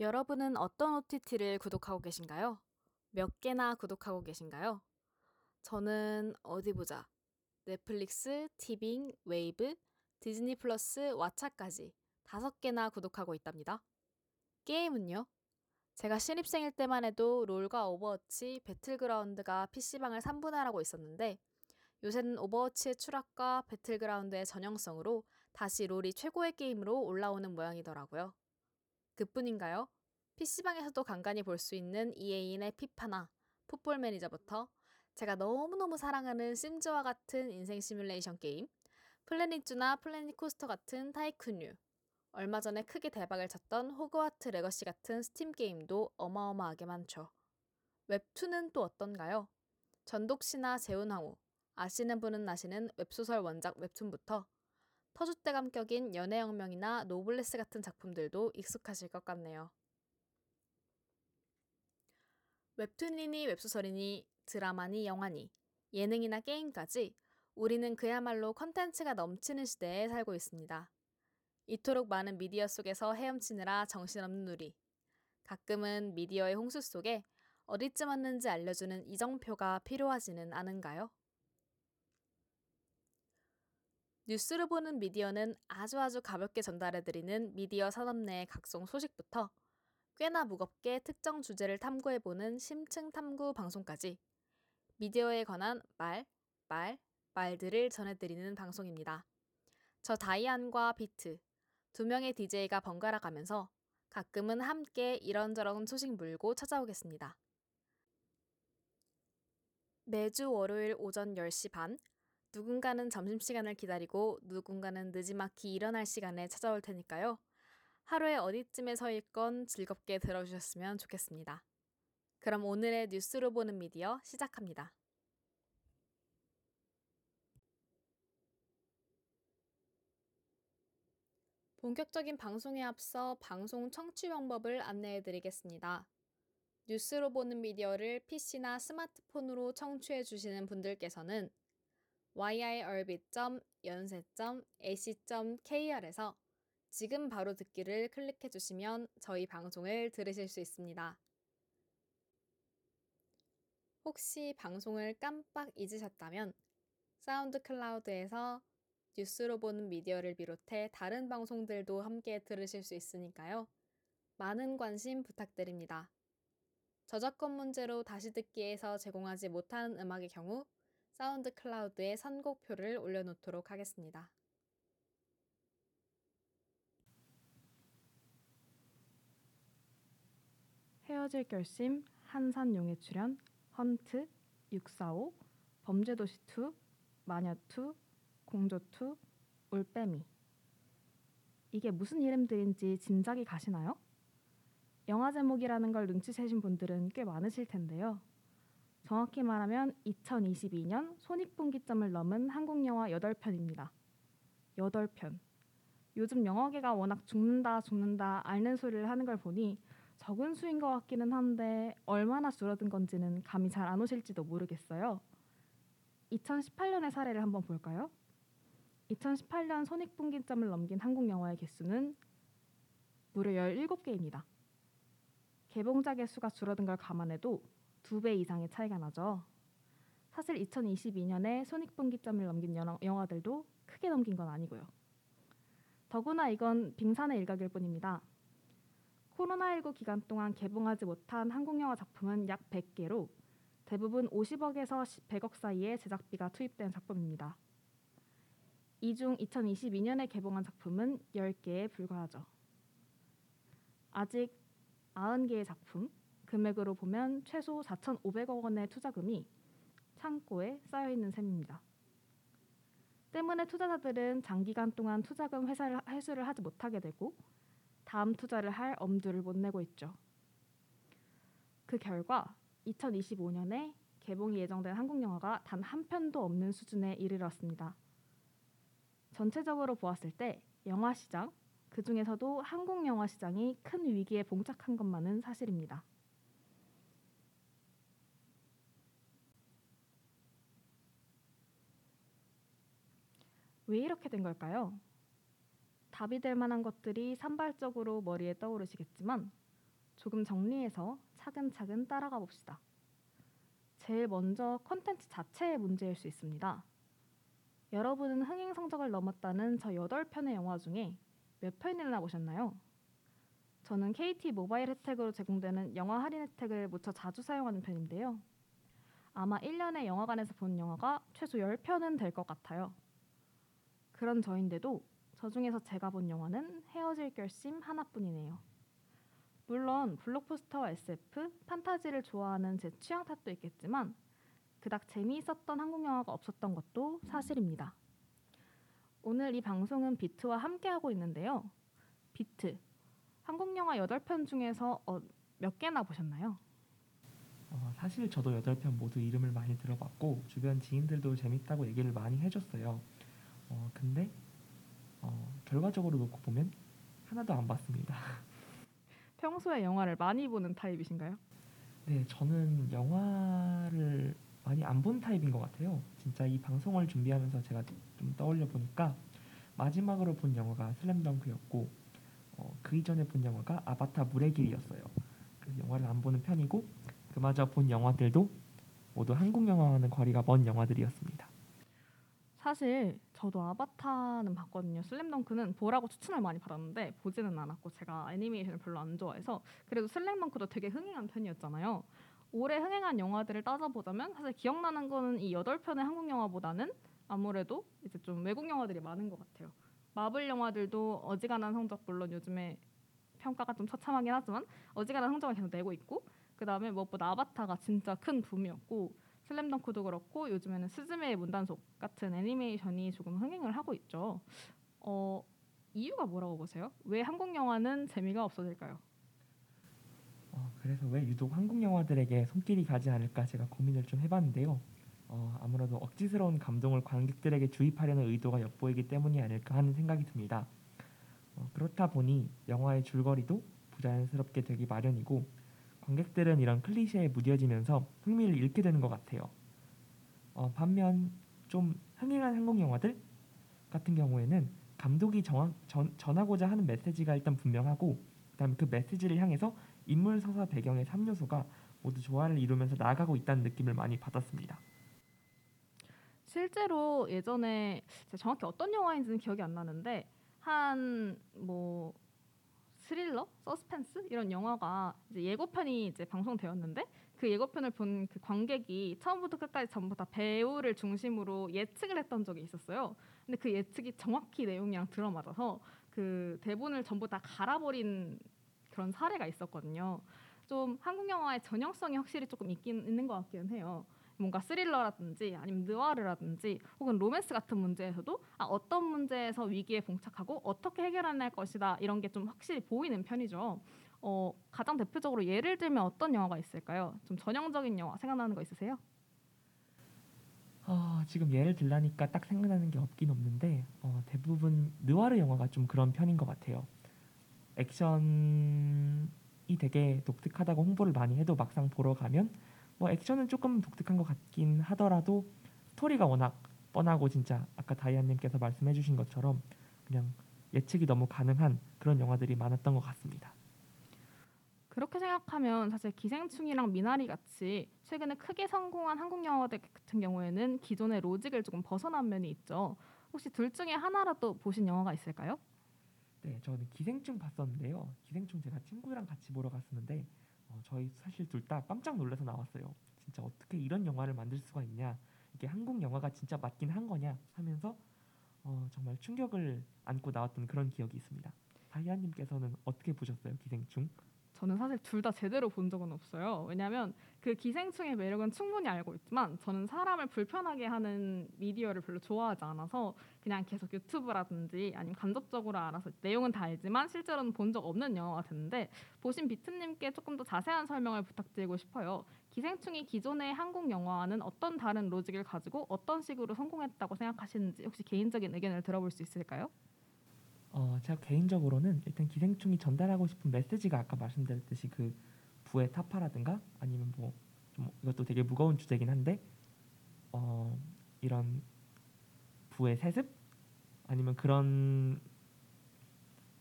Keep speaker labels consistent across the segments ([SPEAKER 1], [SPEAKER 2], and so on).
[SPEAKER 1] 여러분은 어떤 OTT를 구독하고 계신가요? 몇 개나 구독하고 계신가요? 저는 어디 보자. 넷플릭스, 티빙, 웨이브, 디즈니 플러스, 왓챠까지 다섯 개나 구독하고 있답니다. 게임은요? 제가 신입생일 때만 해도 롤과 오버워치, 배틀그라운드가 PC방을 3분할하고 있었는데 요새는 오버워치의 추락과 배틀그라운드의 전형성으로 다시 롤이 최고의 게임으로 올라오는 모양이더라고요. 그뿐인가요? PC방에서도 간간히 볼 수 있는 EA인의 피파나 풋볼 매니저부터 제가 너무너무 사랑하는 심즈와 같은 인생 시뮬레이션 게임, 플래닛주나 플래닛 코스터 같은 tycoon류, 얼마 전에 크게 대박을 쳤던 호그와트 레거시 같은 스팀 게임도 어마어마하게 많죠. 웹툰은 또 어떤가요? 전독시나 재혼황후, 아시는 분은 아시는 웹소설 원작 웹툰부터 터줏대감 격인 연애혁명이나 노블레스 같은 작품들도 익숙하실 것 같네요. 웹툰이니 웹소설이니 드라마니 영화니 예능이나 게임까지 우리는 그야말로 컨텐츠가 넘치는 시대에 살고 있습니다. 이토록 많은 미디어 속에서 헤엄치느라 정신없는 우리. 가끔은 미디어의 홍수 속에 어디쯤 왔는지 알려주는 이정표가 필요하지는 않은가요? 뉴스를 보는 미디어는 아주 아주 가볍게 전달해드리는 미디어 산업 내의 각종 소식부터 꽤나 무겁게 특정 주제를 탐구해보는 심층 탐구 방송까지 미디어에 관한 말, 말, 말들을 전해드리는 방송입니다. 저 다이안과 비트, 두 명의 DJ가 번갈아 가면서 가끔은 함께 이런저런 소식 물고 찾아오겠습니다. 매주 월요일 오전 10시 반, 누군가는 점심시간을 기다리고 누군가는 느지막이 일어날 시간에 찾아올 테니까요. 하루에 어디쯤에 서 있건 즐겁게 들어주셨으면 좋겠습니다. 그럼 오늘의 뉴스로 보는 미디어 시작합니다. 본격적인 방송에 앞서 방송 청취 방법을 안내해 드리겠습니다. 뉴스로 보는 미디어를 PC나 스마트폰으로 청취해 주시는 분들께서는 yirbit.연세.ac.kr에서 지금 바로 듣기를 클릭해 주시면 저희 방송을 들으실 수 있습니다. 혹시 방송을 깜빡 잊으셨다면 사운드 클라우드에서 뉴스로 보는 미디어를 비롯해 다른 방송들도 함께 들으실 수 있으니까요. 많은 관심 부탁드립니다. 저작권 문제로 다시 듣기에서 제공하지 못하는 음악의 경우 사운드 클라우드에 선곡표를 올려놓도록 하겠습니다.
[SPEAKER 2] 헤어질 결심, 한산 용의 출현, 헌트, 645, 범죄도시 2, 마녀 2, 공조 2, 올빼미. 이게 무슨 이름들인지 짐작이 가시나요? 영화 제목이라는 걸 눈치채신 분들은 꽤 많으실 텐데요. 정확히 말하면 2022년 손익분기점을 넘은 한국 영화 8편입니다. 8편. 요즘 영화계가 워낙 죽는다 죽는다 앓는 소리를 하는 걸 보니 적은 수인 것 같기는 한데 얼마나 줄어든 건지는 감이 잘 안 오실지도 모르겠어요. 2018년의 사례를 한번 볼까요? 2018년 손익분기점을 넘긴 한국 영화의 개수는 무려 17개입니다. 개봉작의 수가 줄어든 걸 감안해도 두 배 이상의 차이가 나죠. 사실 2022년에 손익분기점을 넘긴 영화들도 크게 넘긴 건 아니고요. 더구나 이건 빙산의 일각일 뿐입니다. 코로나19 기간 동안 개봉하지 못한 한국 영화 작품은 약 100개로 대부분 50억에서 100억 사이의 제작비가 투입된 작품입니다. 이 중 2022년에 개봉한 작품은 10개에 불과하죠. 아직 90개의 작품, 금액으로 보면 최소 4,500억 원의 투자금이 창고에 쌓여 있는 셈입니다. 때문에 투자자들은 장기간 동안 투자금 회사를, 회수를 하지 못하게 되고 다음 투자를 할 엄두를 못 내고 있죠. 그 결과 2025년에 개봉이 예정된 한국 영화가 단 한 편도 없는 수준에 이르렀습니다. 전체적으로 보았을 때 영화 시장, 그 중에서도 한국 영화 시장이 큰 위기에 봉착한 것만은 사실입니다. 왜 이렇게 된 걸까요? 답이 될 만한 것들이 산발적으로 머리에 떠오르시겠지만
[SPEAKER 1] 조금 정리해서 차근차근 따라가 봅시다. 제일 먼저 컨텐츠 자체의 문제일 수 있습니다. 여러분은 흥행 성적을 넘었다는 저 8편의 영화 중에 몇 편이나 보셨나요? 저는 KT 모바일 혜택으로 제공되는 영화 할인 혜택을 무척 자주 사용하는 편인데요. 아마 1년에 영화관에서 본 영화가 최소 10편은 될 것 같아요. 그런 저인데도 저 중에서 제가 본 영화는 헤어질 결심 하나뿐이네요. 물론 블록버스터와 SF, 판타지를 좋아하는 제 취향 탓도 있겠지만 그닥 재미있었던 한국 영화가 없었던 것도 사실입니다. 오늘 이 방송은 비트와 함께하고 있는데요. 비트, 한국 영화 8편 중에서 어, 몇 개나 보셨나요?
[SPEAKER 3] 어, 사실 저도 8편 모두 이름을 많이 들어봤고 주변 지인들도 재밌다고 얘기를 많이 해줬어요. 어, 근데 어, 결과적으로 놓고 보면 하나도 안 봤습니다.
[SPEAKER 1] 평소에 영화를 많이 보는 타입이신가요?
[SPEAKER 3] 네, 저는 영화를 많이 안 본 타입인 것 같아요. 진짜 이 방송을 준비하면서 제가 좀 떠올려 보니까 마지막으로 본 영화가 슬램덩크였고 어, 그 이전에 본 영화가 아바타 물의 길이었어요. 그래서 영화를 안 보는 편이고 그마저 본 영화들도 모두 한국 영화와는 거리가 먼 영화들이었습니다.
[SPEAKER 1] 사실 저도 아바타는 봤거든요. 슬램덩크는 보라고 추천을 많이 받았는데 보지는 않았고 제가 애니메이션을 별로 안 좋아해서 그래도 슬램덩크도 되게 흥행한 편이었잖아요. 올해 흥행한 영화들을 따져보자면 사실 기억나는 거는 이 여덟 편의 한국 영화보다는 아무래도 이제 좀 외국 영화들이 많은 것 같아요. 마블 영화들도 어지간한 성적 물론 요즘에 평가가 좀 처참하긴 하지만 어지간한 성적을 계속 내고 있고 그 다음에 무엇보다 아바타가 진짜 큰 붐이었고 슬램덩크도 그렇고 요즘에는 스즈메의 문단속 같은 애니메이션이 조금 흥행을 하고 있죠. 어, 이유가 뭐라고 보세요? 왜 한국 영화는 재미가 없어질까요?
[SPEAKER 3] 어, 그래서 왜 유독 한국 영화들에게 손길이 가지 않을까 제가 고민을 좀 해봤는데요. 어, 아무래도 억지스러운 감동을 관객들에게 주입하려는 의도가 엿보이기 때문이 아닐까 하는 생각이 듭니다. 어, 그렇다 보니 영화의 줄거리도 부자연스럽게 되기 마련이고 관객들은 이런 클리셰에 무뎌지면서 흥미를 잃게 되는 것 같아요. 어, 반면 좀 흥행한 한국 영화들 같은 경우에는 감독이 정하, 전, 전하고자 하는 메시지가 일단 분명하고 그다음에 그 메시지를 향해서 인물 서사 배경의 3요소가 모두 조화를 이루면서 나아가고 있다는 느낌을 많이 받았습니다.
[SPEAKER 1] 실제로 예전에 정확히 어떤 영화인지는 기억이 안 나는데 한뭐 스릴러, 서스펜스 이런 영화가 이제 예고편이 이제 방송되었는데 그 예고편을 본 그 관객이 처음부터 끝까지 전부 다 배우를 중심으로 예측을 했던 적이 있었어요. 근데 그 예측이 정확히 내용이랑 들어맞아서 그 대본을 전부 다 갈아버린 그런 사례가 있었거든요. 좀 한국 영화의 전형성이 확실히 조금 있긴 있는 것 같기는 해요. 뭔가 스릴러라든지 아니면 느와르라든지 혹은 로맨스 같은 문제에서도 아, 어떤 문제에서 위기에 봉착하고 어떻게 해결해낼 것이다 이런 게 좀 확실히 보이는 편이죠. 어, 가장 대표적으로 예를 들면 어떤 영화가 있을까요? 좀 전형적인 영화 생각나는 거 있으세요?
[SPEAKER 3] 어, 지금 예를 들라니까 딱 생각나는 게 없긴 없는데 어, 대부분 느와르 영화가 좀 그런 편인 것 같아요. 액션이 되게 독특하다고 홍보를 많이 해도 막상 보러 가면 뭐 액션은 조금 독특한 것 같긴 하더라도 스토리가 워낙 뻔하고 진짜 아까 다이안님께서 말씀해주신 것처럼 그냥 예측이 너무 가능한 그런 영화들이 많았던 것 같습니다.
[SPEAKER 1] 그렇게 생각하면 사실 기생충이랑 미나리 같이 최근에 크게 성공한 한국 영화들 같은 경우에는 기존의 로직을 조금 벗어난 면이 있죠. 혹시 둘 중에 하나라도 보신 영화가 있을까요?
[SPEAKER 3] 네, 저는 기생충 봤었는데요. 기생충 제가 친구랑 같이 보러 갔었는데 어, 저희 사실 둘 다 깜짝 놀라서 나왔어요. 진짜 어떻게 이런 영화를 만들 수가 있냐? 이게 한국 영화가 진짜 맞긴 한 거냐? 하면서 어, 정말 충격을 안고 나왔던 그런 기억이 있습니다. 다이아님께서는 어떻게 보셨어요, 기생충?
[SPEAKER 1] 저는 사실 둘 다 제대로 본 적은 없어요. 왜냐하면 그 기생충의 매력은 충분히 알고 있지만 저는 사람을 불편하게 하는 미디어를 별로 좋아하지 않아서 그냥 계속 유튜브라든지 아니면 간접적으로 알아서 내용은 다 알지만 실제로는 본 적 없는 영화가 됐는데 보신 비트님께 조금 더 자세한 설명을 부탁드리고 싶어요. 기생충이 기존의 한국 영화와는 어떤 다른 로직을 가지고 어떤 식으로 성공했다고 생각하시는지 혹시 개인적인 의견을 들어볼 수 있을까요?
[SPEAKER 3] 어, 제가 개인적으로는 일단 기생충이 전달하고 싶은 메시지가 아까 말씀드렸듯이 그 부의 타파라든가 아니면 뭐 좀 이것도 되게 무거운 주제긴 한데 어, 이런 부의 세습 아니면 그런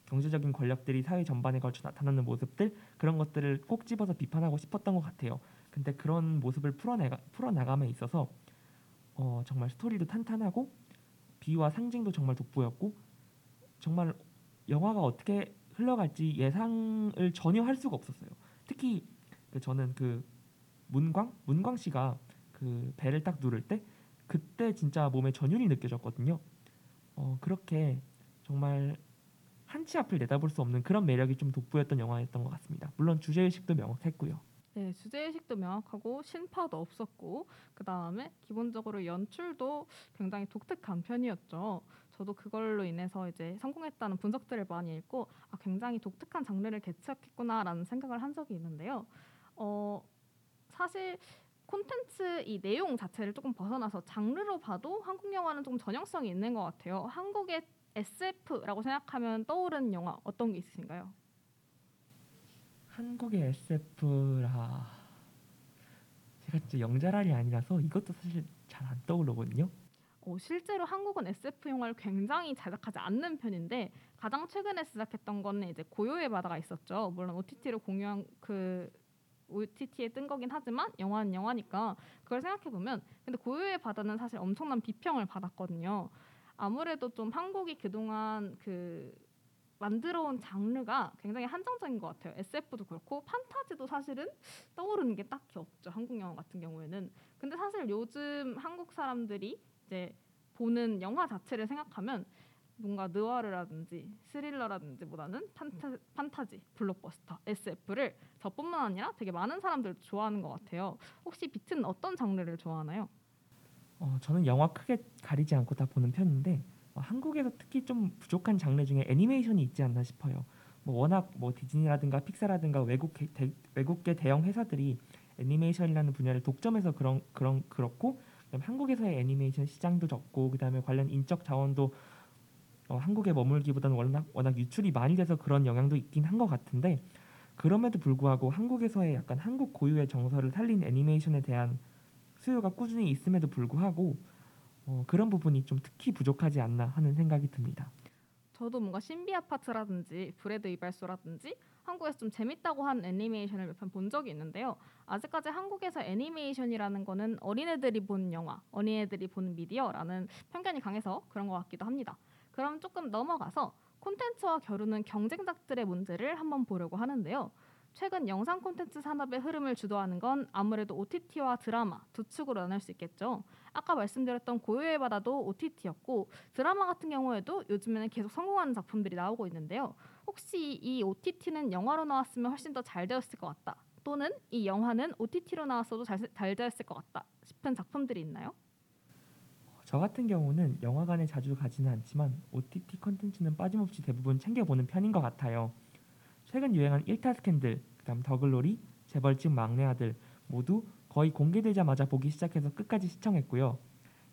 [SPEAKER 3] 경제적인 권력들이 사회 전반에 걸쳐 나타나는 모습들 그런 것들을 꼭 집어서 비판하고 싶었던 것 같아요. 근데 그런 모습을 풀어내가 풀어나감에 있어서 어, 정말 스토리도 탄탄하고 비유와 상징도 정말 돋보였고 정말 영화가 어떻게 흘러갈지 예상을 전혀 할 수가 없었어요. 특히 그 저는 그 문광 문광 씨가 그 배를 딱 누를 때 그때 진짜 몸에 전율이 느껴졌거든요. 어, 그렇게 정말 한치 앞을 내다볼 수 없는 그런 매력이 좀 돋보였던 영화였던 것 같습니다. 물론 주제 의식도 명확했고요.
[SPEAKER 1] 네, 주제 의식도 명확하고 신파도 없었고 그 다음에 기본적으로 연출도 굉장히 독특한 편이었죠. 저도 그걸로 인해서 이제 성공했다는 분석들을 많이 읽고 아, 굉장히 독특한 장르를 개척했구나라는 생각을 한 적이 있는데요. 어, 사실 콘텐츠 이 내용 자체를 조금 벗어나서 장르로 봐도 한국 영화는 좀 전형성이 있는 것 같아요. 한국의 SF라고 생각하면 떠오르는 영화 어떤 게 있으신가요?
[SPEAKER 3] 한국의 SF라 제가 진짜 영자랄이 아니라서 이것도 사실 잘 안 떠오르거든요.
[SPEAKER 1] 어, 실제로 한국은 SF 영화를 굉장히 제작하지 않는 편인데 가장 최근에 제작했던 거는 이제 고요의 바다가 있었죠. 물론 OTT로 공유한 그 OTT에 뜬 거긴 하지만 영화는 영화니까 그걸 생각해 보면 근데 고요의 바다는 사실 엄청난 비평을 받았거든요. 아무래도 좀 한국이 그동안 그 만들어온 장르가 굉장히 한정적인 것 같아요. SF도 그렇고 판타지도 사실은 떠오르는 게 딱히 없죠. 한국 영화 같은 경우에는. 근데 사실 요즘 한국 사람들이 이제 보는 영화 자체를 생각하면 뭔가 느와르라든지 스릴러라든지보다는 판타, 판타지, 블록버스터, SF를 저뿐만 아니라 되게 많은 사람들 좋아하는 것 같아요. 혹시 비트는 어떤 장르를 좋아하나요?
[SPEAKER 3] 어, 저는 영화 크게 가리지 않고 다 보는 편인데 어, 한국에서 특히 좀 부족한 장르 중에 애니메이션이 있지 않나 싶어요. 뭐 워낙 뭐 디즈니라든가 픽사라든가 외국 개, 대, 외국계 대형 회사들이 애니메이션이라는 분야를 독점해서 그런 그런 그렇고 그다음에 한국에서의 애니메이션 시장도 적고 그다음에 관련 인적 자원도 어, 한국에 머물기보다는 워낙 워낙 유출이 많이 돼서 그런 영향도 있긴 한 것 같은데 그럼에도 불구하고 한국에서의 약간 한국 고유의 정서를 살린 애니메이션에 대한 수요가 꾸준히 있음에도 불구하고 어, 그런 부분이 좀 특히 부족하지 않나 하는 생각이 듭니다.
[SPEAKER 1] 저도 뭔가 신비 아파트라든지 브레드 이발소라든지 한국에서 좀 재밌다고 한 애니메이션을 몇 편 본 적이 있는데요. 아직까지 한국에서 애니메이션이라는 거는 어린애들이 보는 영화, 어린애들이 보는 미디어라는 편견이 강해서 그런 것 같기도 합니다. 그럼 조금 넘어가서 콘텐츠와 겨루는 경쟁작들의 문제를 한번 보려고 하는데요. 최근 영상 콘텐츠 산업의 흐름을 주도하는 건 아무래도 OTT와 드라마 두 축으로 나눌 수 있겠죠. 아까 말씀드렸던 고요의 바다도 OTT였고 드라마 같은 경우에도 요즘에는 계속 성공하는 작품들이 나오고 있는데요. 혹시 이 OTT는 영화로 나왔으면 훨씬 더 잘 되었을 것 같다. 또는 이 영화는 OTT로 나왔어도 잘, 잘 되었을 것 같다 싶은 작품들이 있나요?
[SPEAKER 3] 저 같은 경우는 영화관에 자주 가지는 않지만 OTT 컨텐츠는 빠짐없이 대부분 챙겨보는 편인 것 같아요. 최근 유행한 1타 스캔들, 그다음 더글로리, 재벌집 막내 아들 모두 거의 공개되자마자 보기 시작해서 끝까지 시청했고요.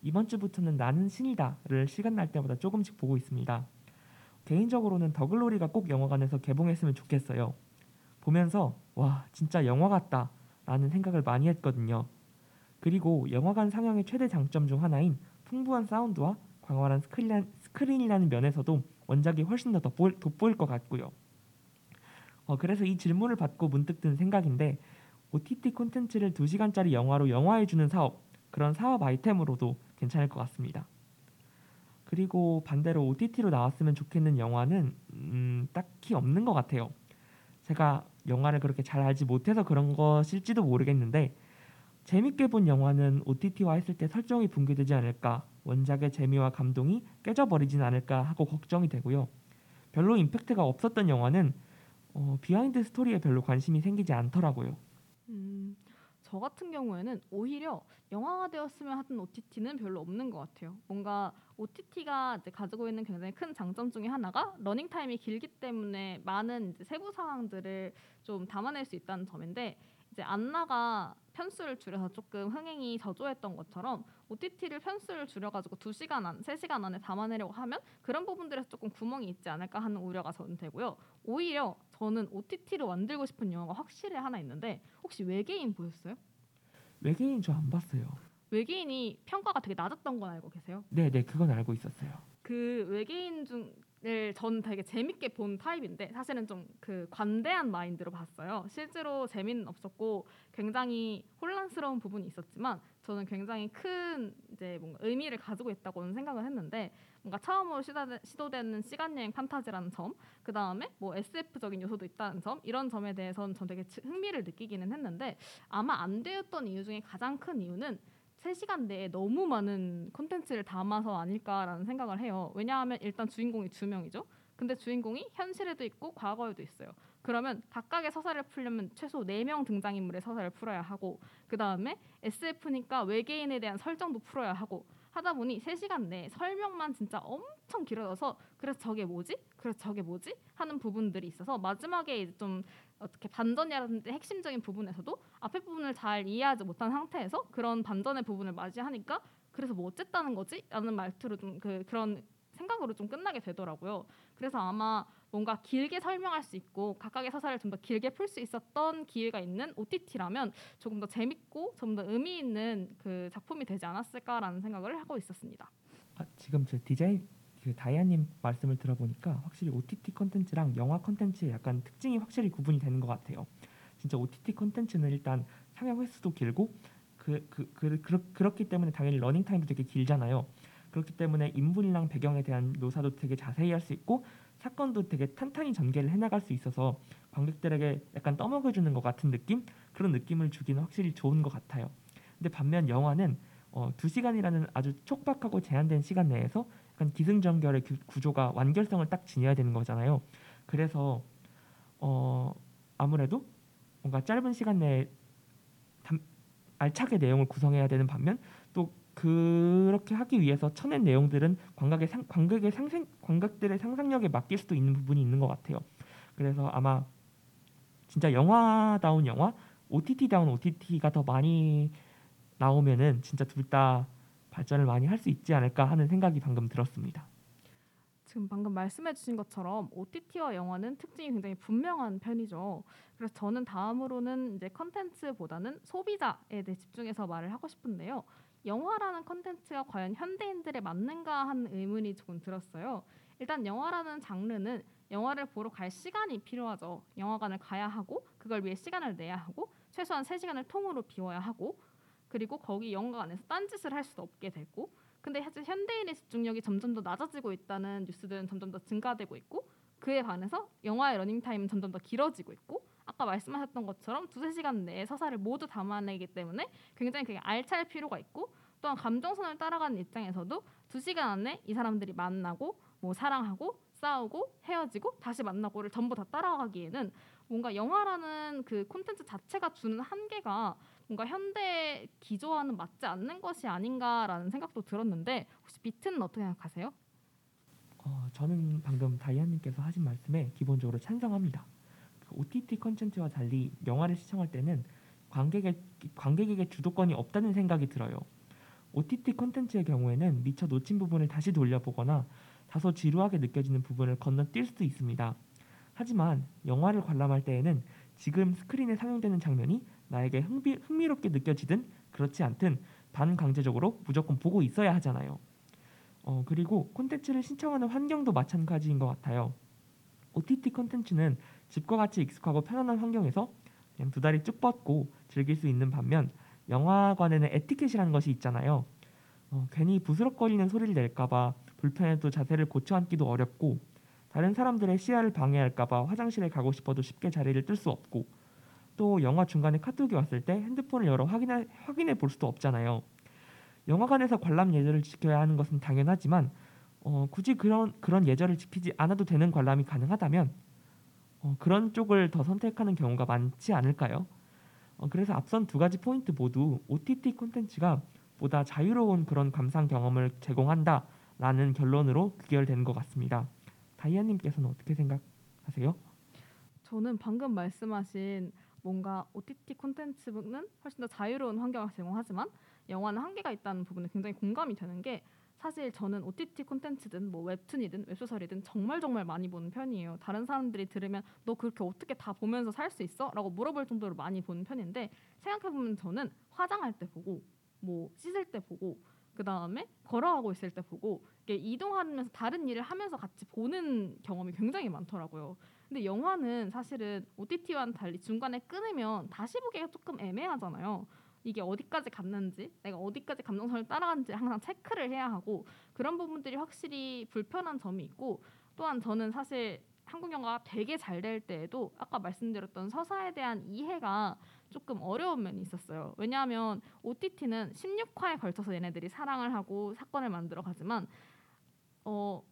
[SPEAKER 3] 이번 주부터는 나는 신이다를 시간 날 때마다 조금씩 보고 있습니다. 개인적으로는 더글로리가 꼭 영화관에서 개봉했으면 좋겠어요. 보면서 와 진짜 영화 같다 라는 생각을 많이 했거든요. 그리고 영화관 상영의 최대 장점 중 하나인 풍부한 사운드와 광활한 스크린, 스크린이라는 면에서도 원작이 훨씬 더 돋보일, 돋보일 것 같고요. 어, 그래서 이 질문을 받고 문득 든 생각인데 OTT 콘텐츠를 2시간짜리 영화로 영화화해주는 사업 그런 사업 아이템으로도 괜찮을 것 같습니다. 그리고 반대로 OTT로 나왔으면 좋겠는 영화는 음, 딱히 없는 것 같아요. 제가 영화를 그렇게 잘 알지 못해서 그런 것일지도 모르겠는데 재밌게 본 영화는 OTT화 했을 때 설정이 붕괴되지 않을까 원작의 재미와 감동이 깨져버리진 않을까 하고 걱정이 되고요. 별로 임팩트가 없었던 영화는 어, 비하인드 스토리에 별로 관심이 생기지 않더라고요.
[SPEAKER 1] 음, 저 같은 경우에는 오히려 영화가 되었으면 하던 OTT는 별로 없는 것 같아요. 뭔가 OTT가 이제 가지고 있는 굉장히 큰 장점 중에 하나가 러닝 타임이 길기 때문에 많은 세부 상황들을 좀 담아낼 수 있다는 점인데 이제 안나가 편수를 줄여서 조금 흥행이 저조했던 것처럼 OTT를 편수를 줄여가지고 2시간 안, 3시간 안에 담아내려고 하면 그런 부분들에서 조금 구멍이 있지 않을까 하는 우려가 저는 되고요. 오히려 저는 OTT로 만들고 싶은 영화가 확실히 하나 있는데 혹시 외계인 보셨어요?
[SPEAKER 3] 외계인 저 안 봤어요.
[SPEAKER 1] 외계인이 평가가 되게 낮았던 건 알고 계세요?
[SPEAKER 3] 네, 네, 그건 알고 있었어요.
[SPEAKER 1] 그 외계인 중 를 저는 되게 재밌게 본 타입인데 사실은 좀 그 관대한 마인드로 봤어요. 실제로 재미는 없었고 굉장히 혼란스러운 부분이 있었지만 저는 굉장히 큰 이제 뭔가 의미를 가지고 있다고는 생각을 했는데 뭔가 처음으로 시도되, 시도되는 시간 여행 판타지라는 점, 그 다음에 뭐 SF적인 요소도 있다는 점 이런 점에 대해서는 전 되게 지- 흥미를 느끼기는 했는데 아마 안 되었던 이유 중에 가장 큰 이유는 3시간 내에 너무 많은 콘텐츠를 담아서 아닐까라는 생각을 해요. 왜냐하면 일단 주인공이 두 명이죠. 근데 주인공이 현실에도 있고 과거에도 있어요. 그러면 각각의 서사를 풀려면 최소 4명 등장인물의 서사를 풀어야 하고 그 다음에 SF니까 외계인에 대한 설정도 풀어야 하고 하다 보니 3시간 내에 설명만 진짜 엄청 길어져서 그래서 저게 뭐지? 그래서 저게 뭐지? 하는 부분들이 있어서 마지막에 좀 어떻게 반전이라든지 핵심적인 부분에서도 앞에 부분을 잘 이해하지 못한 상태에서 그런 반전의 부분을 맞이하니까 그래서 뭐 어쨌다는 거지? 라는 말투로 좀 그 그런 생각으로 좀 끝나게 되더라고요. 그래서 아마 뭔가 길게 설명할 수 있고 각각의 서사를 좀 더 길게 풀 수 있었던 기회가 있는 OTT라면 조금 더 재밌고 좀 더 의미 있는 그 작품이 되지 않았을까라는 생각을 하고 있었습니다.
[SPEAKER 3] 아, 지금 저 디자인 그 다이아님 말씀을 들어보니까 확실히 OTT 컨텐츠랑 영화 컨텐츠의 약간 특징이 확실히 구분이 되는 것 같아요. 진짜 OTT 컨텐츠는 일단 상영 횟수도 길고 그, 그, 그, 그, 그렇기 때문에 당연히 러닝 타임도 되게 길잖아요. 그렇기 때문에 인물이랑 배경에 대한 묘사도 되게 자세히 할 수 있고 사건도 되게 탄탄히 전개를 해나갈 수 있어서 관객들에게 약간 떠먹여주는 것 같은 느낌 그런 느낌을 주기는 확실히 좋은 것 같아요. 근데 반면 영화는 어, 두 시간이라는 아주 촉박하고 제한된 시간 내에서 약간 기승전결의 구- 구조가 완결성을 딱 지녀야 되는 거잖아요. 그래서 어, 아무래도 뭔가 짧은 시간 내에 담, 알차게 내용을 구성해야 되는 반면 또 그렇게 하기 위해서 쳐낸 내용들은 관객의 상, 관객의 상생 관객들의 상상력에 맡길 수도 있는 부분이 있는 것 같아요. 그래서 아마 진짜 영화다운 영화, OTT다운 OTT가 더 많이 나오면은 진짜 둘 다 발전을 많이 할 수 있지 않을까 하는 생각이 방금 들었습니다.
[SPEAKER 1] 지금 방금 말씀해 주신 것처럼 OTT와 영화는 특징이 굉장히 분명한 편이죠. 그래서 저는 다음으로는 이제 컨텐츠보다는 소비자에 대해 집중해서 말을 하고 싶은데요. 영화라는 컨텐츠가 과연 현대인들에 맞는가 하는 의문이 조금 들었어요. 일단 영화라는 장르는 영화를 보러 갈 시간이 필요하죠. 영화관을 가야 하고 그걸 위해 시간을 내야 하고 최소한 3시간을 통으로 비워야 하고 그리고 거기 영화관에서 딴짓을 할 수도 없게 되고 근데 사실 현대인의 집중력이 점점 더 낮아지고 있다는 뉴스들은 점점 더 증가되고 있고 그에 반해서 영화의 러닝타임은 점점 더 길어지고 있고 아까 말씀하셨던 것처럼 두세 시간 내에 서사를 모두 담아내기 때문에 굉장히 그게 알찰 필요가 있고 또한 감정선을 따라가는 입장에서도 두 시간 안에 이 사람들이 만나고 뭐 사랑하고 싸우고 헤어지고 다시 만나고를 전부 다 따라가기에는 뭔가 영화라는 그 콘텐츠 자체가 주는 한계가 뭔가 현대 기조와는 맞지 않는 것이 아닌가라는 생각도 들었는데 혹시 비트는 어떻게 생각하세요?
[SPEAKER 3] 어, 저는 방금 다이아님께서 하신 말씀에 기본적으로 찬성합니다. 그 OTT 컨텐츠와 달리 영화를 시청할 때는 관객의 관객에게 주도권이 없다는 생각이 들어요. OTT 컨텐츠의 경우에는 미처 놓친 부분을 다시 돌려보거나 다소 지루하게 느껴지는 부분을 건너뛸 수도 있습니다. 하지만 영화를 관람할 때에는 지금 스크린에 상영되는 장면이 나에게 흥미, 흥미롭게 느껴지든 그렇지 않든 반강제적으로 무조건 보고 있어야 하잖아요. 어, 그리고 콘텐츠를 신청하는 환경도 마찬가지인 것 같아요. OTT 콘텐츠는 집과 같이 익숙하고 편안한 환경에서 그냥 두 다리 쭉 뻗고 즐길 수 있는 반면 영화관에는 에티켓이라는 것이 있잖아요. 어, 괜히 부스럭거리는 소리를 낼까봐 불편해도 자세를 고쳐 앉기도 어렵고 다른 사람들의 시야를 방해할까봐 화장실에 가고 싶어도 쉽게 자리를 뜰 수 없고 또 영화 중간에 카톡이 왔을 때 핸드폰을 열어 확인해, 확인해 볼 수도 없잖아요. 영화관에서 관람 예절을 지켜야 하는 것은 당연하지만 어, 굳이 그런 그런 예절을 지키지 않아도 되는 관람이 가능하다면 어, 그런 쪽을 더 선택하는 경우가 많지 않을까요? 어, 그래서 앞선 두 가지 포인트 모두 OTT 콘텐츠가 보다 자유로운 그런 감상 경험을 제공한다라는 결론으로 귀결되는 것 같습니다. 다이아님께서는 어떻게 생각하세요?
[SPEAKER 1] 저는 방금 말씀하신 뭔가 OTT 콘텐츠는 훨씬 더 자유로운 환경을 제공하지만 영화는 한계가 있다는 부분에 굉장히 공감이 되는 게 사실 저는 OTT 콘텐츠든 뭐 웹툰이든 웹소설이든 정말 정말 많이 보는 편이에요. 다른 사람들이 들으면 너 그렇게 어떻게 다 보면서 살 수 있어? 라고 물어볼 정도로 많이 보는 편인데 생각해보면 저는 화장할 때 보고 뭐 씻을 때 보고 그 다음에 걸어가고 있을 때 보고 이동하면서 다른 일을 하면서 같이 보는 경험이 굉장히 많더라고요. 근데 영화는 사실은 OTT와는 달리 중간에 끊으면 다시 보기가 조금 애매하잖아요. 이게 어디까지 갔는지, 내가 어디까지 감정선을 따라갔는지 항상 체크를 해야 하고 그런 부분들이 확실히 불편한 점이 있고 또한 저는 사실 한국 영화가 되게 잘 될 때에도 아까 말씀드렸던 서사에 대한 이해가 조금 어려운 면이 있었어요. 왜냐하면 OTT는 16화에 걸쳐서 얘네들이 사랑을 하고 사건을 만들어 가지만 어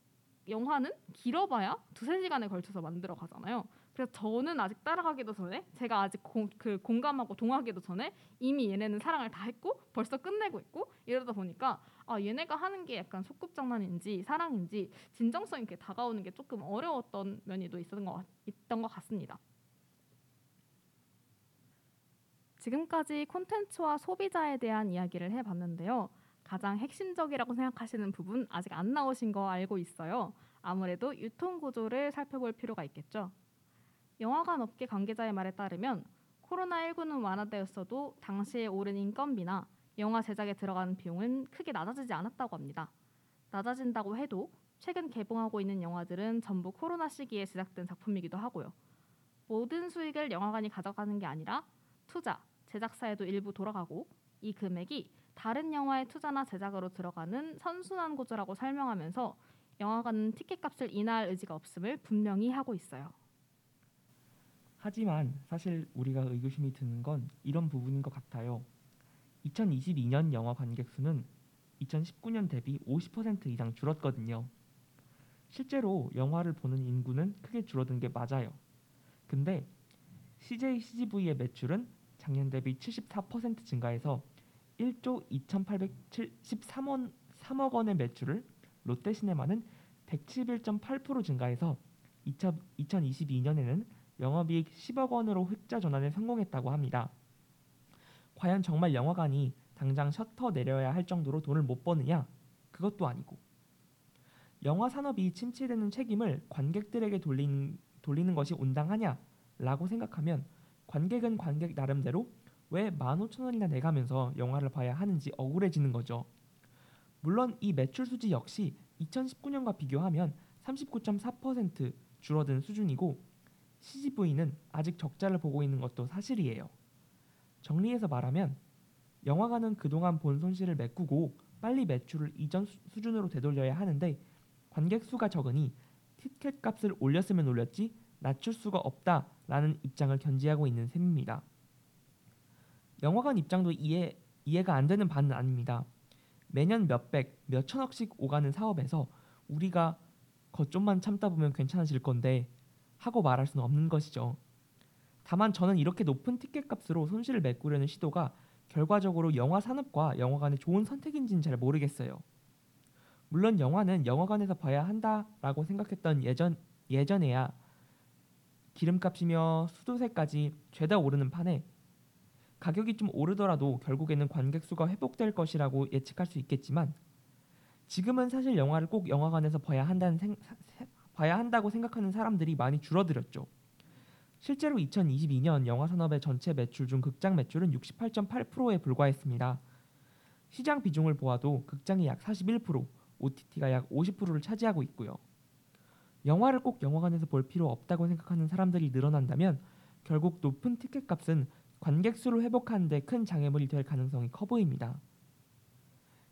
[SPEAKER 1] 영화는 길어봐야 두세 시간에 걸쳐서 만들어 가잖아요. 그래서 저는 아직 따라가기도 전에 제가 아직 공, 그 공감하고 동하기도 전에 이미 얘네는 사랑을 다 했고 벌써 끝내고 있고 이러다 보니까 아 얘네가 하는 게 약간 소꿉장난인지 사랑인지 진정성 있게 다가오는 게 조금 어려웠던 면이 또 있었던 것, 같- 있던 것 같습니다. 지금까지 콘텐츠와 소비자에 대한 이야기를 해봤는데요. 가장 핵심적이라고 생각하시는 부분 아직 안 나오신 거 알고 있어요. 아무래도 유통 구조를 살펴볼 필요가 있겠죠. 영화관 업계 관계자의 말에 따르면 코로나19는 완화되었어도 당시에 오른 인건비나 영화 제작에 들어가는 비용은 크게 낮아지지 않았다고 합니다. 낮아진다고 해도 최근 개봉하고 있는 영화들은 전부 코로나 시기에 제작된 작품이기도 하고요. 모든 수익을 영화관이 가져가는 게 아니라 투자, 제작사에도 일부 돌아가고 이 금액이 다른 영화의 투자나 제작으로 들어가는 선순환 구조라고 설명하면서 영화관은 티켓값을 인하할 의지가 없음을 분명히 하고 있어요.
[SPEAKER 3] 하지만 사실 우리가 의구심이 드는 건 이런 부분인 것 같아요. 2022년 영화 관객 수는 2019년 대비 50% 이상 줄었거든요. 실제로 영화를 보는 인구는 크게 줄어든 게 맞아요. 근데 CJ CGV의 매출은 작년 대비 74% 증가해서 1조 2,873원 3억 원의 매출을 롯데시네마는 111.8% 증가해서 2022년에는 영업이익 10억 원으로 흑자 전환에 성공했다고 합니다. 과연 정말 영화관이 당장 셔터 내려야 할 정도로 돈을 못 버느냐? 그것도 아니고. 영화 산업이 침체되는 책임을 관객들에게 돌린, 돌리는 것이 온당하냐? 라고 생각하면 관객은 관객 나름대로 왜 15,000원이나 내가면서 영화를 봐야 하는지 억울해지는 거죠. 물론 이 매출 수지 역시 2019년과 비교하면 39.4% 줄어든 수준이고 CGV는 아직 적자를 보고 있는 것도 사실이에요. 정리해서 말하면 영화관은 그동안 본 손실을 메꾸고 빨리 매출을 이전 수- 수준으로 되돌려야 하는데 관객 수가 적으니 티켓 값을 올렸으면 올렸지 낮출 수가 없다라는 입장을 견지하고 있는 셈입니다. 영화관 입장도 이해 이해가 안 되는 바는 아닙니다. 매년 몇백, 몇천억씩 오가는 사업에서 우리가 거 좀만 참다 보면 괜찮아질 건데 하고 말할 수는 없는 것이죠. 다만 저는 이렇게 높은 티켓 값으로 손실을 메꾸려는 시도가 결과적으로 영화 산업과 영화관의 좋은 선택인지는 잘 모르겠어요. 물론 영화는 영화관에서 봐야 한다라고 생각했던 예전 예전에야 기름값이며 수도세까지 죄다 오르는 판에 가격이 좀 오르더라도 결국에는 관객 수가 회복될 것이라고 예측할 수 있겠지만 지금은 사실 영화를 꼭 영화관에서 봐야 한다는 생, 봐야 한다고 생각하는 사람들이 많이 줄어들었죠. 실제로 2022년 영화 산업의 전체 매출 중 극장 매출은 68.8%에 불과했습니다. 시장 비중을 보아도 극장이 약 41%, OTT가 약 50%를 차지하고 있고요. 영화를 꼭 영화관에서 볼 필요 없다고 생각하는 사람들이 늘어난다면 결국 높은 티켓 값은 관객 수를 회복하는 데 큰 장애물이 될 가능성이 커 보입니다.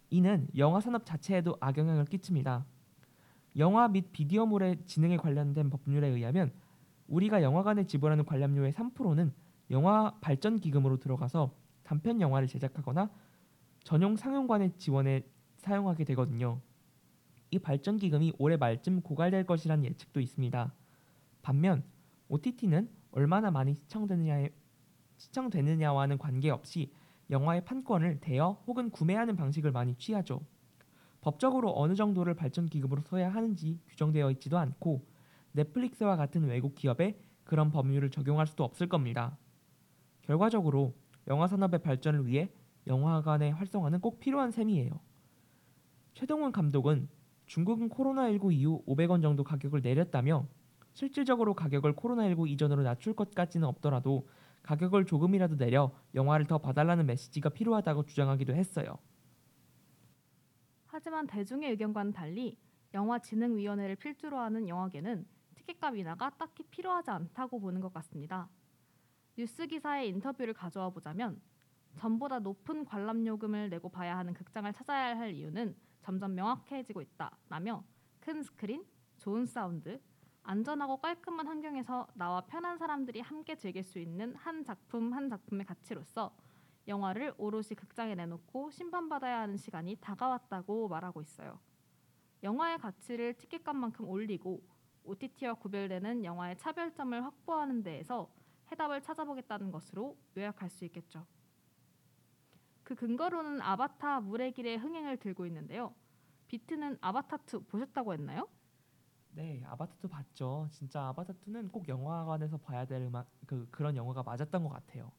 [SPEAKER 3] 이는 영화 산업 자체에도 악영향을 끼칩니다. 영화 및 비디오물의 진흥에 관련된 법률에 의하면 우리가 영화관에 지불하는 관람료의 3%는 영화 발전 기금으로 들어가서 단편 영화를 제작하거나 전용 상영관의 지원에 사용하게 되거든요. 이 발전 기금이 올해 말쯤 고갈될 것이라는 예측도 있습니다. 반면 OTT는 얼마나 많이 시청되느냐에 시청되느냐와는 관계없이 영화의 판권을 대여 혹은 구매하는 방식을 많이 취하죠. 법적으로 어느 정도를 발전 기금으로 써야 하는지 규정되어 있지도 않고 넷플릭스와 같은 외국 기업에 그런 법률을 적용할 수도 없을 겁니다. 결과적으로 영화 산업의 발전을 위해 영화관의 활성화는 꼭 필요한 셈이에요. 최동훈 감독은 중국은 코로나19 이후 500원 정도 가격을 내렸다며 실질적으로 가격을 코로나19 이전으로 낮출 것 같지는 없더라도 가격을 조금이라도 내려 영화를 더 봐달라는 메시지가 필요하다고 주장하기도 했어요.
[SPEAKER 1] 하지만 대중의 의견과는 달리 영화진흥위원회를 필두로 하는 영화계는 티켓값 인하가 딱히 필요하지 않다고 보는 것 같습니다. 뉴스 기사의 인터뷰를 가져와 보자면 전보다 높은 관람 요금을 내고 봐야 하는 극장을 찾아야 할 이유는 점점 명확해지고 있다라며 큰 스크린, 좋은 사운드, 안전하고 깔끔한 환경에서 나와 편한 사람들이 함께 즐길 수 있는 한 작품 한 작품의 가치로서 영화를 오롯이 극장에 내놓고 심판받아야 하는 시간이 다가왔다고 말하고 있어요. 영화의 가치를 티켓값만큼 올리고 OTT와 구별되는 영화의 차별점을 확보하는 데에서 해답을 찾아보겠다는 것으로 요약할 수 있겠죠. 그 근거로는 아바타 물의 길의 흥행을 들고 있는데요. 비트는 아바타 2 보셨다고 했나요?
[SPEAKER 3] 네, 아바타2 봤죠. 진짜 아바타2는 꼭 영화관에서 봐야 될 음악 그 그런 영화가 맞았던 것 같아요.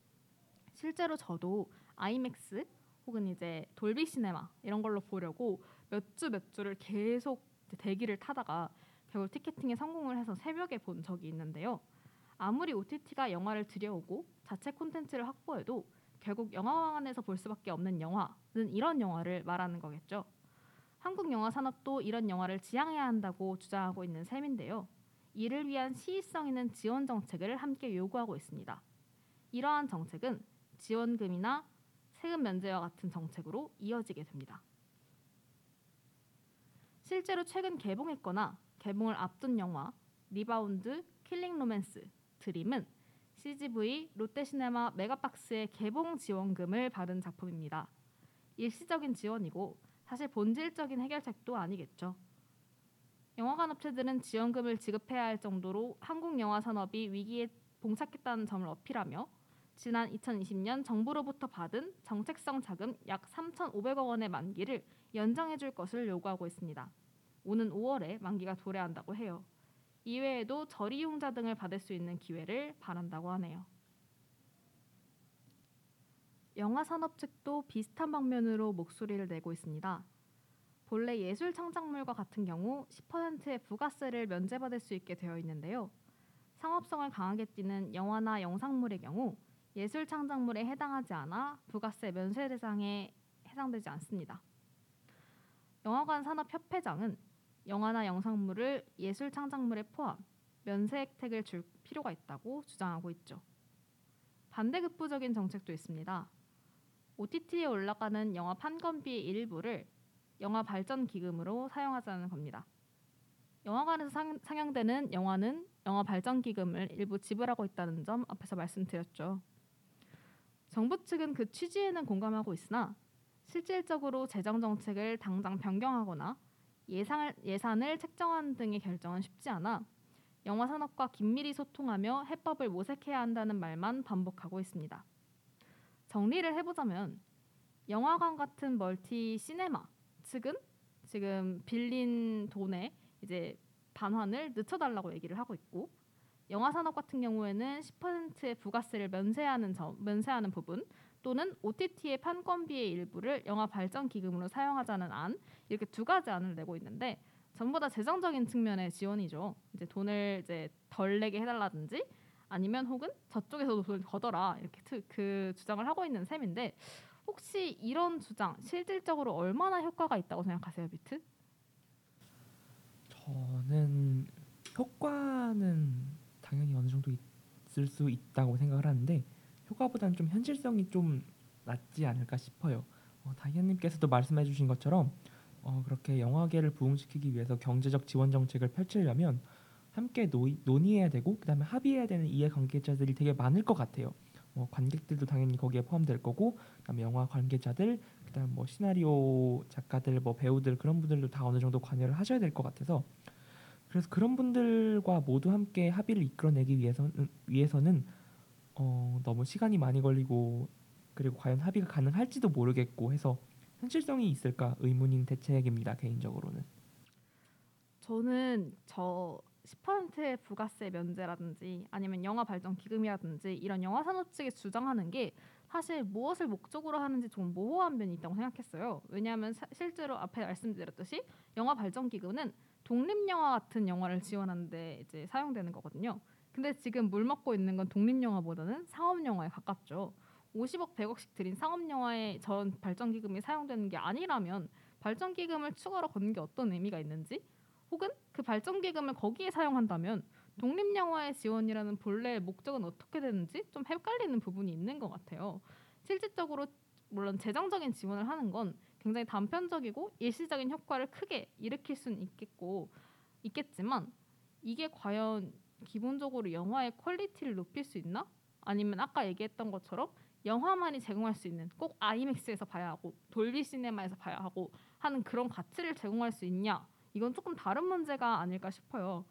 [SPEAKER 1] 실제로 저도 아이맥스 혹은 이제 돌비 시네마 이런 걸로 보려고 몇 주 몇 주를 계속 대기를 타다가 결국 티켓팅에 성공을 해서 새벽에 본 적이 있는데요. 아무리 OTT가 영화를 들여오고 자체 콘텐츠를 확보해도 결국 영화관에서 볼 수밖에 없는 영화는 이런 영화를 말하는 거겠죠. 한국 영화 산업도 이런 영화를 지향해야 한다고 주장하고 있는 셈인데요. 이를 위한 시의성 있는 지원 정책을 함께 요구하고 있습니다. 이러한 정책은 지원금이나 세금 면제와 같은 정책으로 이어지게 됩니다. 실제로 최근 개봉했거나 개봉을 앞둔 영화 리바운드, 킬링 로맨스, 드림은 CGV, 롯데시네마 메가박스의 개봉 지원금을 받은 작품입니다. 일시적인 지원이고 사실 본질적인 해결책도 아니겠죠. 영화관 업체들은 지원금을 지급해야 할 정도로 한국 영화 산업이 위기에 봉착했다는 점을 어필하며 지난 2020년 정부로부터 받은 정책성 자금 약 3,500억 원의 만기를 연장해 줄 것을 요구하고 있습니다. 오는 5월에 만기가 도래한다고 해요. 이외에도 저리용자 등을 받을 수 있는 기회를 바란다고 하네요. 영화 산업 측도 비슷한 방면으로 목소리를 내고 있습니다. 본래 예술 창작물과 같은 경우 10%의 부가세를 면제받을 수 있게 되어 있는데요. 상업성을 강하게 띠는 영화나 영상물의 경우 예술 창작물에 해당하지 않아 부가세 면세 대상에 해당되지 않습니다. 영화관 산업협회장은 영화나 영상물을 예술 창작물에 포함 면세 혜택을 줄 필요가 있다고 주장하고 있죠. 반대급부적인 정책도 있습니다. OTT에 올라가는 영화 판권비의 일부를 영화 발전 기금으로 사용하자는 겁니다. 영화관에서 상, 상영되는 영화는 영화 발전 기금을 일부 지불하고 있다는 점 앞에서 말씀드렸죠. 정부 측은 그 취지에는 공감하고 있으나 실질적으로 재정 정책을 당장 변경하거나 예상을, 예산을 책정하는 등의 결정은 쉽지 않아 영화 산업과 긴밀히 소통하며 해법을 모색해야 한다는 말만 반복하고 있습니다. 정리를 해보자면 영화관 같은 멀티 시네마 측은 지금 빌린 돈에 이제 반환을 늦춰달라고 얘기를 하고 있고 영화 산업 같은 경우에는 10%의 부가세를 면세하는 점, 면세하는 부분 또는 OTT의 판권비의 일부를 영화 발전 기금으로 사용하자는 안 이렇게 두 가지 안을 내고 있는데 전부 다 재정적인 측면의 지원이죠. 이제 돈을 이제 덜 내게 해달라든지 아니면 혹은 저쪽에서도 돈을 걷어라 이렇게 트, 그 주장을 하고 있는 셈인데 혹시 이런 주장 실질적으로 얼마나 효과가 있다고 생각하세요, 비트?
[SPEAKER 3] 저는 효과는 당연히 어느 정도 있을 수 있다고 생각을 하는데 효과보다는 좀 현실성이 좀 낮지 않을까 싶어요. 어, 다희현님께서도 말씀해주신 것처럼 어, 그렇게 영화계를 부흥시키기 위해서 경제적 지원 정책을 펼치려면 함께 노이, 논의해야 되고 그다음에 합의해야 되는 이해 관계자들이 되게 많을 것 같아요. 뭐 관객들도 당연히 거기에 포함될 거고 그다음에 영화 관계자들 그다음 뭐 시나리오 작가들 뭐 배우들 그런 분들도 다 어느 정도 관여를 하셔야 될 것 같아서 그래서 그런 분들과 모두 함께 합의를 이끌어내기 위해서는 위해서는 어, 너무 시간이 많이 걸리고 그리고 과연 합의가 가능할지도 모르겠고 해서 현실성이 있을까 의문인 대책입니다 개인적으로는.
[SPEAKER 1] 저는 저 10%의 부가세 면제라든지 아니면 영화 발전 기금이라든지 이런 영화 산업 측이 주장하는 게 사실 무엇을 목적으로 하는지 좀 모호한 면이 있다고 생각했어요. 왜냐하면 사, 실제로 앞에 말씀드렸듯이 영화 발전 기금은 독립 영화 같은 영화를 지원하는데 이제 사용되는 거거든요. 근데 지금 물 먹고 있는 건 독립 영화보다는 상업 영화에 가깝죠. 50억 100억씩 들인 상업 영화에 저런 발전 기금이 사용되는 게 아니라면 발전 기금을 추가로 걷는 게 어떤 의미가 있는지 혹은 그 발전 기금을 거기에 사용한다면 독립 영화의 지원이라는 본래의 목적은 어떻게 되는지 좀 헷갈리는 부분이 있는 것 같아요. 실질적으로 물론 재정적인 지원을 하는 건 굉장히 단편적이고 일시적인 효과를 크게 일으킬 수는 있겠고 있겠지만 이게 과연 기본적으로 영화의 퀄리티를 높일 수 있나? 아니면 아까 얘기했던 것처럼 영화만이 제공할 수 있는 꼭 아이맥스에서 봐야 하고 돌비 시네마에서 봐야 하고 하는 그런 가치를 제공할 수 있냐? 이건 조금 다른 문제가 아닐까 싶어요.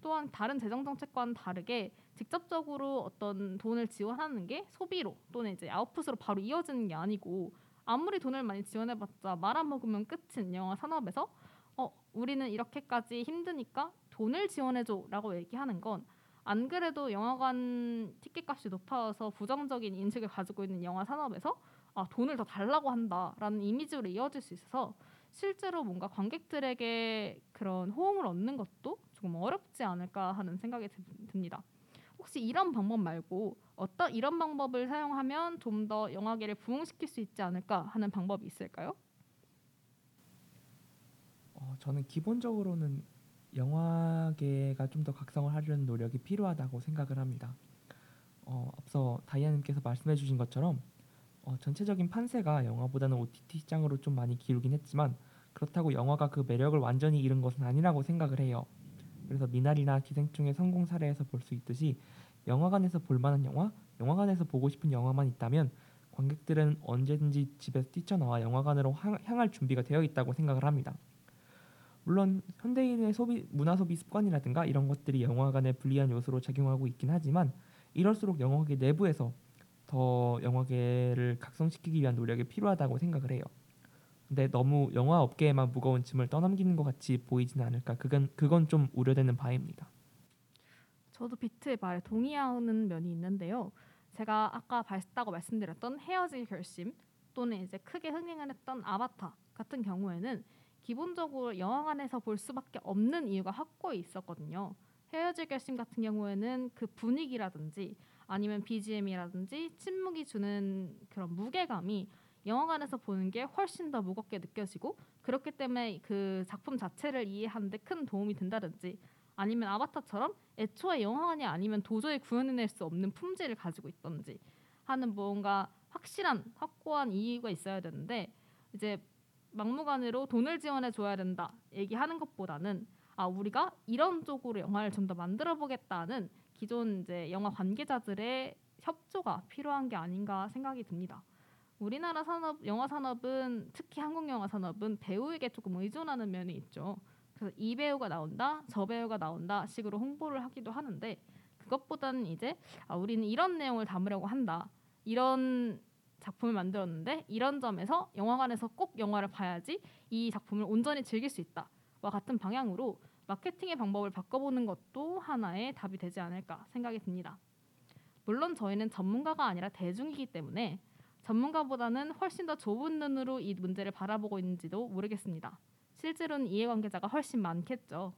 [SPEAKER 1] 또한 다른 재정 정책과는 다르게 직접적으로 어떤 돈을 지원하는 게 소비로 또는 이제 아웃풋으로 바로 이어지는 게 아니고 아무리 돈을 많이 지원해봤자 말안 먹으면 끝인 영화 산업에서 어 우리는 이렇게까지 힘드니까 돈을 지원해줘라고 얘기하는 건 안 그래도 영화관 티켓값이 높아서 부정적인 인식을 가지고 있는 영화 산업에서 아 돈을 더 달라고 한다라는 이미지로 이어질 수 있어서 실제로 뭔가 관객들에게 그런 호응을 얻는 것도 조금 어렵지 않을까 하는 생각이 드- 듭니다. 혹시 이런 방법 말고 어떤 이런 방법을 사용하면 좀 더 영화계를 부흥시킬 수 있지 않을까 하는 방법이 있을까요?
[SPEAKER 3] 어, 저는 기본적으로는 영화계가 좀 더 각성을 하려는 노력이 필요하다고 생각을 합니다. 어, 앞서 다이아님께서 말씀해주신 것처럼 어, 전체적인 판세가 영화보다는 OTT 시장으로 좀 많이 기울긴 했지만 그렇다고 영화가 그 매력을 완전히 잃은 것은 아니라고 생각을 해요. 그래서 미나리나 기생충의 성공 사례에서 볼 수 있듯이 영화관에서 볼 만한 영화, 영화관에서 보고 싶은 영화만 있다면 관객들은 언제든지 집에서 뛰쳐나와 영화관으로 향- 향할 준비가 되어 있다고 생각을 합니다. 물론 현대인의 소비 문화 소비 습관이라든가 이런 것들이 영화관에 불리한 요소로 작용하고 있긴 하지만 이럴수록 영화계 내부에서 더 영화계를 각성시키기 위한 노력이 필요하다고 생각을 해요. 근데 너무 영화 업계에만 무거운 짐을 떠넘기는 것 같이 보이지는 않을까 그건 그건 좀 우려되는 바입니다.
[SPEAKER 1] 저도 비트의 말에 동의하는 면이 있는데요. 제가 아까 봤다고 말씀드렸던 헤어질 결심 또는 이제 크게 흥행을 했던 아바타 같은 경우에는 기본적으로 영화관에서 볼 수밖에 없는 이유가 확고히 있었거든요. 헤어질 결심 같은 경우에는 그 분위기라든지 아니면 BGM이라든지 침묵이 주는 그런 무게감이 영화관에서 보는 게 훨씬 더 무겁게 느껴지고 그렇기 때문에 그 작품 자체를 이해하는 데 큰 도움이 된다든지 아니면 아바타처럼 애초에 영화관이 아니면 도저히 구현해낼 수 없는 품질을 가지고 있던지 하는 뭔가 확실한 확고한 이유가 있어야 되는데 이제 막무가내로 돈을 지원해 줘야 된다 얘기하는 것보다는 아 우리가 이런 쪽으로 영화를 좀 더 만들어 보겠다는 기존 이제 영화 관계자들의 협조가 필요한 게 아닌가 생각이 듭니다. 우리나라 산업 영화 산업은 특히 한국 영화 산업은 배우에게 조금 의존하는 면이 있죠. 그래서 이 배우가 나온다, 저 배우가 나온다 식으로 홍보를 하기도 하는데 그것보다는 이제 아, 우리는 이런 내용을 담으려고 한다. 이런 작품을 만들었는데 이런 점에서 영화관에서 꼭 영화를 봐야지 이 작품을 온전히 즐길 수 있다와 같은 방향으로 마케팅의 방법을 바꿔보는 것도 하나의 답이 되지 않을까 생각이 듭니다. 물론 저희는 전문가가 아니라 대중이기 때문에 전문가보다는 훨씬 더 좁은 눈으로 이 문제를 바라보고 있는지도 모르겠습니다. 실제로는 이해관계자가 훨씬 많겠죠.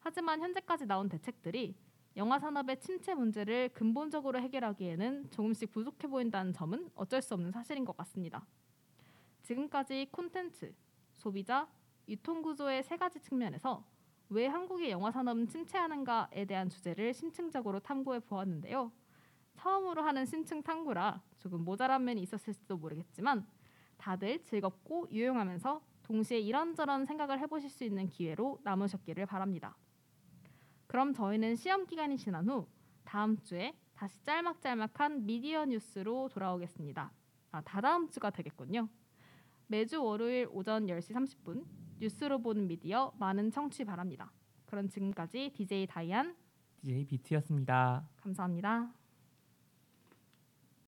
[SPEAKER 1] 하지만 현재까지 나온 대책들이 영화 산업의 침체 문제를 근본적으로 해결하기에는 조금씩 부족해 보인다는 점은 어쩔 수 없는 사실인 것 같습니다. 지금까지 콘텐츠, 소비자, 유통 구조의 세 가지 측면에서 왜 한국의 영화 산업은 침체하는가에 대한 주제를 심층적으로 탐구해 보았는데요. 처음으로 하는 심층 탐구라 조금 모자란 면이 있었을지도 모르겠지만 다들 즐겁고 유용하면서 동시에 이런저런 생각을 해보실 수 있는 기회로 남으셨기를 바랍니다. 그럼 저희는 시험 기간이 지난 후 다음 주에 다시 짤막짤막한 미디어 뉴스로 돌아오겠습니다. 아, 다다음 주가 되겠군요. 매주 월요일 오전 10시 30분 뉴스로 보는 미디어 많은 청취 바랍니다. 그럼 지금까지 DJ 다이안
[SPEAKER 3] DJ 비트였습니다.
[SPEAKER 1] 감사합니다.